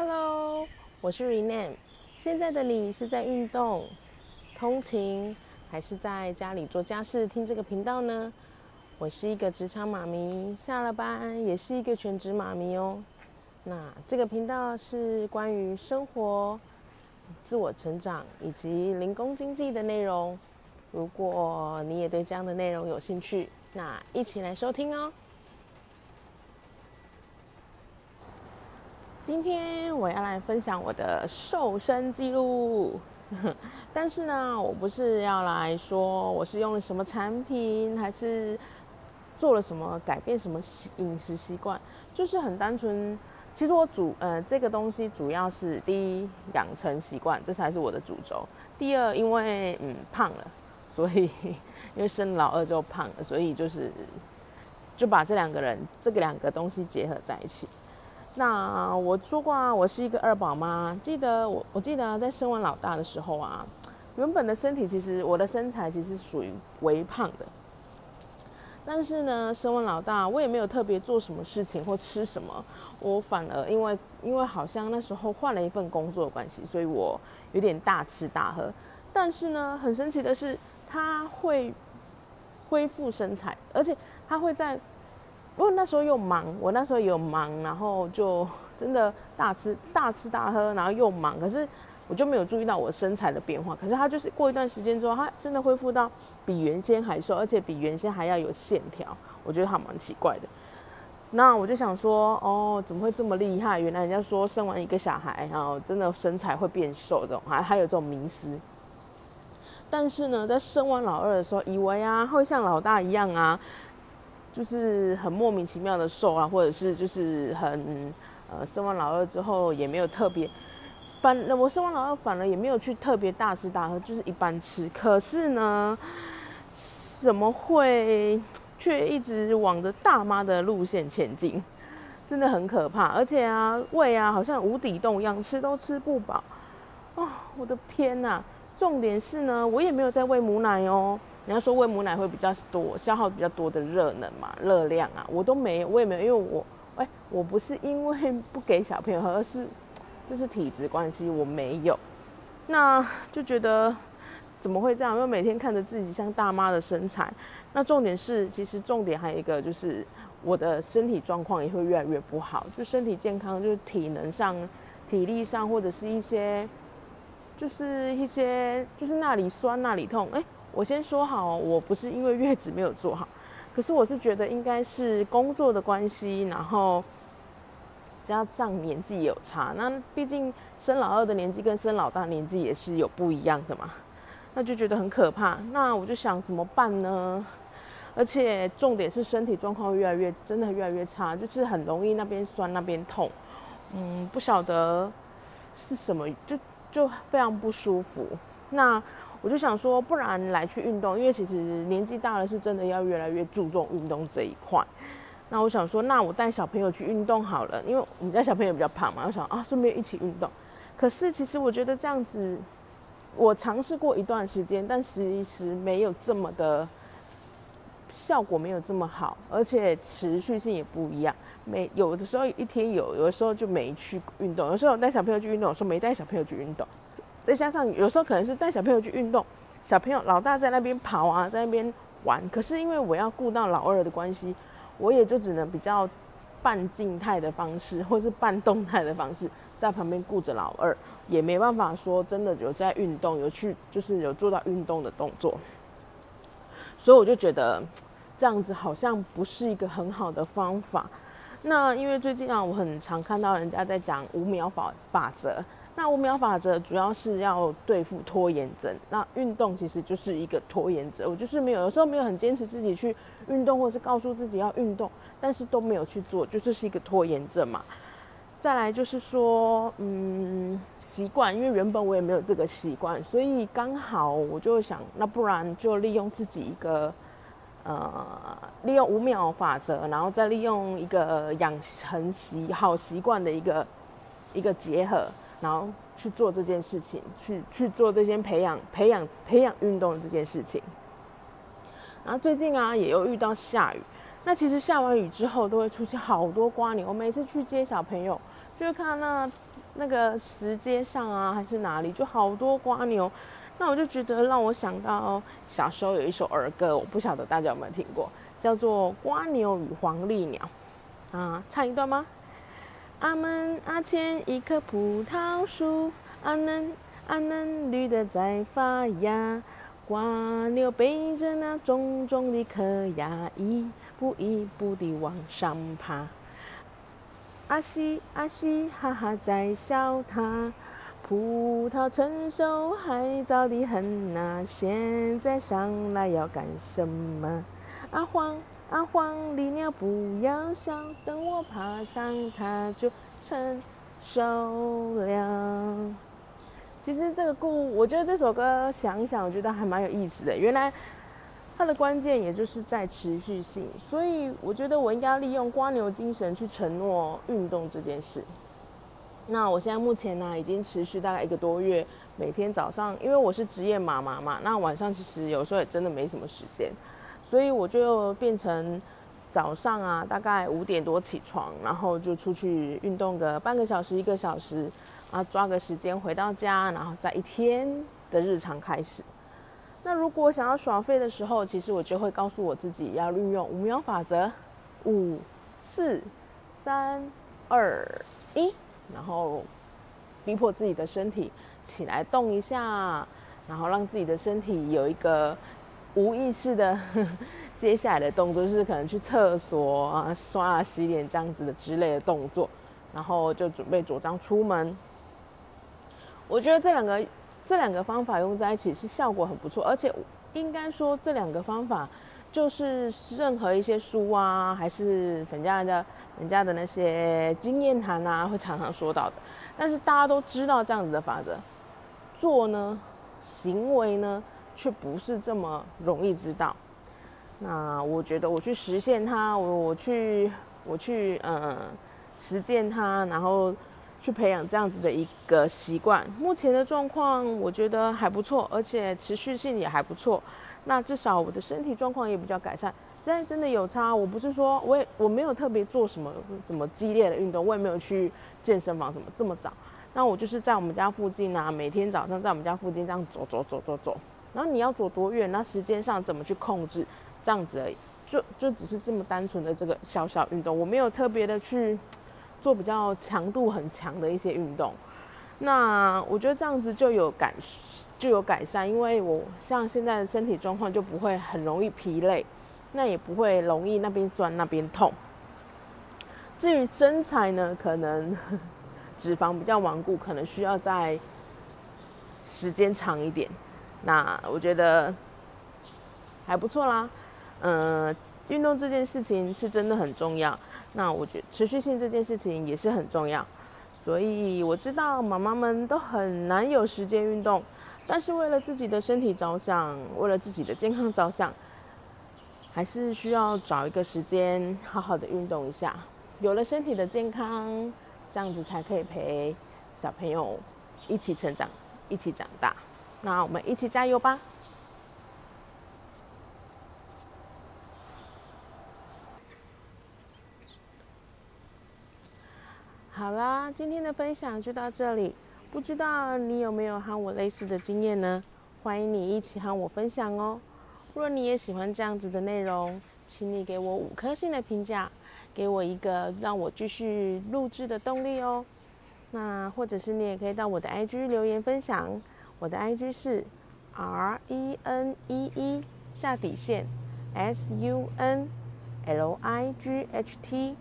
Hello，我是 Renee。现在的你是在运动、通勤，还是在家里做家事听这个频道呢？我是一个职场妈咪，下了班也是一个全职妈咪哦。那这个频道是关于生活、自我成长以及零工经济的内容。如果你也对这样的内容有兴趣，那一起来收听哦。今天我要来分享我的瘦身记录，但是呢，我不是要来说我是用了什么产品，还是做了什么改变什么饮食习惯，就是很单纯。其实我主呃这个东西主要是第一养成习惯，这才是我的主轴。第二，因为嗯胖了，所以 因为生老二就胖了，所以就是就把这两个人这个两个东西结合在一起。那我说过啊，我是一个二宝妈。记得我，我记得在生完老大的时候啊，原本的身体其实我的身材其实属于微胖的。但是呢，生完老大，我也没有特别做什么事情或吃什么，我反而因为因为好像那时候换了一份工作的关系，所以我有点大吃大喝。但是呢，很神奇的是，它会恢复身材，而且它会在。不过那时候又忙，我那时候有忙，然后就真的大吃大吃大喝，然后又忙，可是我就没有注意到我身材的变化。可是他就是过一段时间之后，他真的恢复到比原先还瘦，而且比原先还要有线条。我觉得还蛮奇怪的。那我就想说，哦，怎么会这么厉害？原来人家说生完一个小孩，然后真的身材会变瘦，这种还还有这种迷思。但是呢，在生完老二的时候，以为啊会像老大一样啊。就是很莫名其妙的瘦啊，或者是就是很呃生完老二之后也没有特别，反我生完老二反而也没有去特别大吃大喝，就是一般吃。可是呢，怎么会却一直往着大妈的路线前进？真的很可怕，而且啊胃啊好像无底洞一样，吃都吃不饱。哦，我的天呐！重点是呢，我也没有在喂母奶哦。人家说喂母奶会比较多，消耗比较多的热能嘛，热量啊，我都没有，我也没有，因为我，哎，我不是因为不给小朋友喝，而是这是体质关系，我没有，那就觉得怎么会这样？因为每天看着自己像大妈的身材，那重点是，其实重点还有一个就是我的身体状况也会越来越不好，就身体健康，就是体能上、体力上，或者是一些，就是一些，就是那里酸那里痛，哎。我先说好，我不是因为月子没有做好，可是我是觉得应该是工作的关系，然后加上年纪有差。那毕竟生老二的年纪跟生老大年纪也是有不一样的嘛，那就觉得很可怕。那我就想怎么办呢？而且重点是身体状况越来越真的越来越差，就是很容易那边酸那边痛，嗯，不晓得是什么，就就非常不舒服。那。我就想说，不然来去运动，因为其实年纪大了，是真的要越来越注重运动这一块。那我想说，那我带小朋友去运动好了，因为我们家小朋友比较胖嘛，我想啊，顺便一起运动。可是其实我觉得这样子，我尝试过一段时间，但其实没有这么的效果，没有这么好，而且持续性也不一样。没有的时候一天有，有的时候就没去运动。有时候带小朋友去运动，有时候没带小朋友去运动。再加上有时候可能是带小朋友去运动，小朋友老大在那边跑啊，在那边玩。可是因为我要顾到老二的关系，我也就只能比较半静态的方式，或是半动态的方式，在旁边顾着老二，也没办法说真的有在运动，有去就是有做到运动的动作。所以我就觉得这样子好像不是一个很好的方法。那因为最近啊，我很常看到人家在讲五秒法法则。那五秒法则主要是要对付拖延症。那运动其实就是一个拖延症，我就是没有，有时候没有很坚持自己去运动，或是告诉自己要运动，但是都没有去做，就这是一个拖延症嘛。再来就是说，嗯，习惯，因为原本我也没有这个习惯，所以刚好我就想，那不然就利用自己一个，呃，利用五秒法则，然后再利用一个养成习好习惯的一个一个结合。然后去做这件事情，去去做这些培养、培养、培养运动这件事情。然后最近啊，也又遇到下雨。那其实下完雨之后，都会出现好多瓜牛。我每次去接小朋友，就会看到那那个石阶上啊，还是哪里，就好多瓜牛。那我就觉得让我想到小时候有一首儿歌，我不晓得大家有没有听过，叫做《瓜牛与黄鹂鸟》啊，唱一段吗？阿门阿前一棵葡萄树，阿嫩阿嫩绿的在发芽，瓜牛背着那重重的壳呀，一步一步地往上爬。阿西阿西哈哈在笑他。葡萄成熟还早得很呐，现在上来要干什么？阿黄阿黄鹂鸟不要笑，等我爬上它就成熟了。其实这个故，我觉得这首歌想一想，我觉得还蛮有意思的。原来它的关键也就是在持续性，所以我觉得我应该利用瓜牛精神去承诺运动这件事。那我现在目前呢，已经持续大概一个多月，每天早上，因为我是职业妈妈嘛，那晚上其实有时候也真的没什么时间，所以我就变成早上啊，大概五点多起床，然后就出去运动个半个小时、一个小时，啊，抓个时间回到家，然后在一天的日常开始。那如果想要耍废的时候，其实我就会告诉我自己要运用五秒法则，五、四、三、二、一。然后逼迫自己的身体起来动一下，然后让自己的身体有一个无意识的 接下来的动作，就是可能去厕所啊、刷牙、洗脸这样子的之类的动作，然后就准备着装出门。我觉得这两个这两个方法用在一起是效果很不错，而且应该说这两个方法就是任何一些书啊，还是粉家的。人家的那些经验谈啊，会常常说到的，但是大家都知道这样子的法则，做呢，行为呢，却不是这么容易知道。那我觉得我去实现它，我我去我去嗯实践它，然后去培养这样子的一个习惯。目前的状况我觉得还不错，而且持续性也还不错。那至少我的身体状况也比较改善。但真的有差，我不是说我也我没有特别做什么怎么激烈的运动，我也没有去健身房什么这么早。那我就是在我们家附近啊，每天早上在我们家附近这样走走走走走。然后你要走多远，那时间上怎么去控制，这样子而已。就就只是这么单纯的这个小小运动，我没有特别的去做比较强度很强的一些运动。那我觉得这样子就有改就有改善，因为我像现在的身体状况就不会很容易疲累。那也不会容易那边酸那边痛。至于身材呢，可能脂肪比较顽固，可能需要在时间长一点。那我觉得还不错啦。嗯，运动这件事情是真的很重要。那我觉持续性这件事情也是很重要。所以我知道妈妈们都很难有时间运动，但是为了自己的身体着想，为了自己的健康着想。还是需要找一个时间好好的运动一下，有了身体的健康，这样子才可以陪小朋友一起成长，一起长大。那我们一起加油吧！好啦，今天的分享就到这里。不知道你有没有和我类似的经验呢？欢迎你一起和我分享哦。若你也喜欢这样子的内容，请你给我五颗星的评价，给我一个让我继续录制的动力哦。那或者是你也可以到我的 IG 留言分享，我的 IG 是 R E N E E 下底线 S U N L I G H T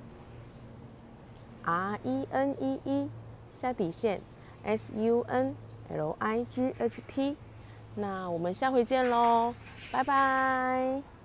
R E N E E 下底线 S U N L I G H T。那我们下回见喽，拜拜。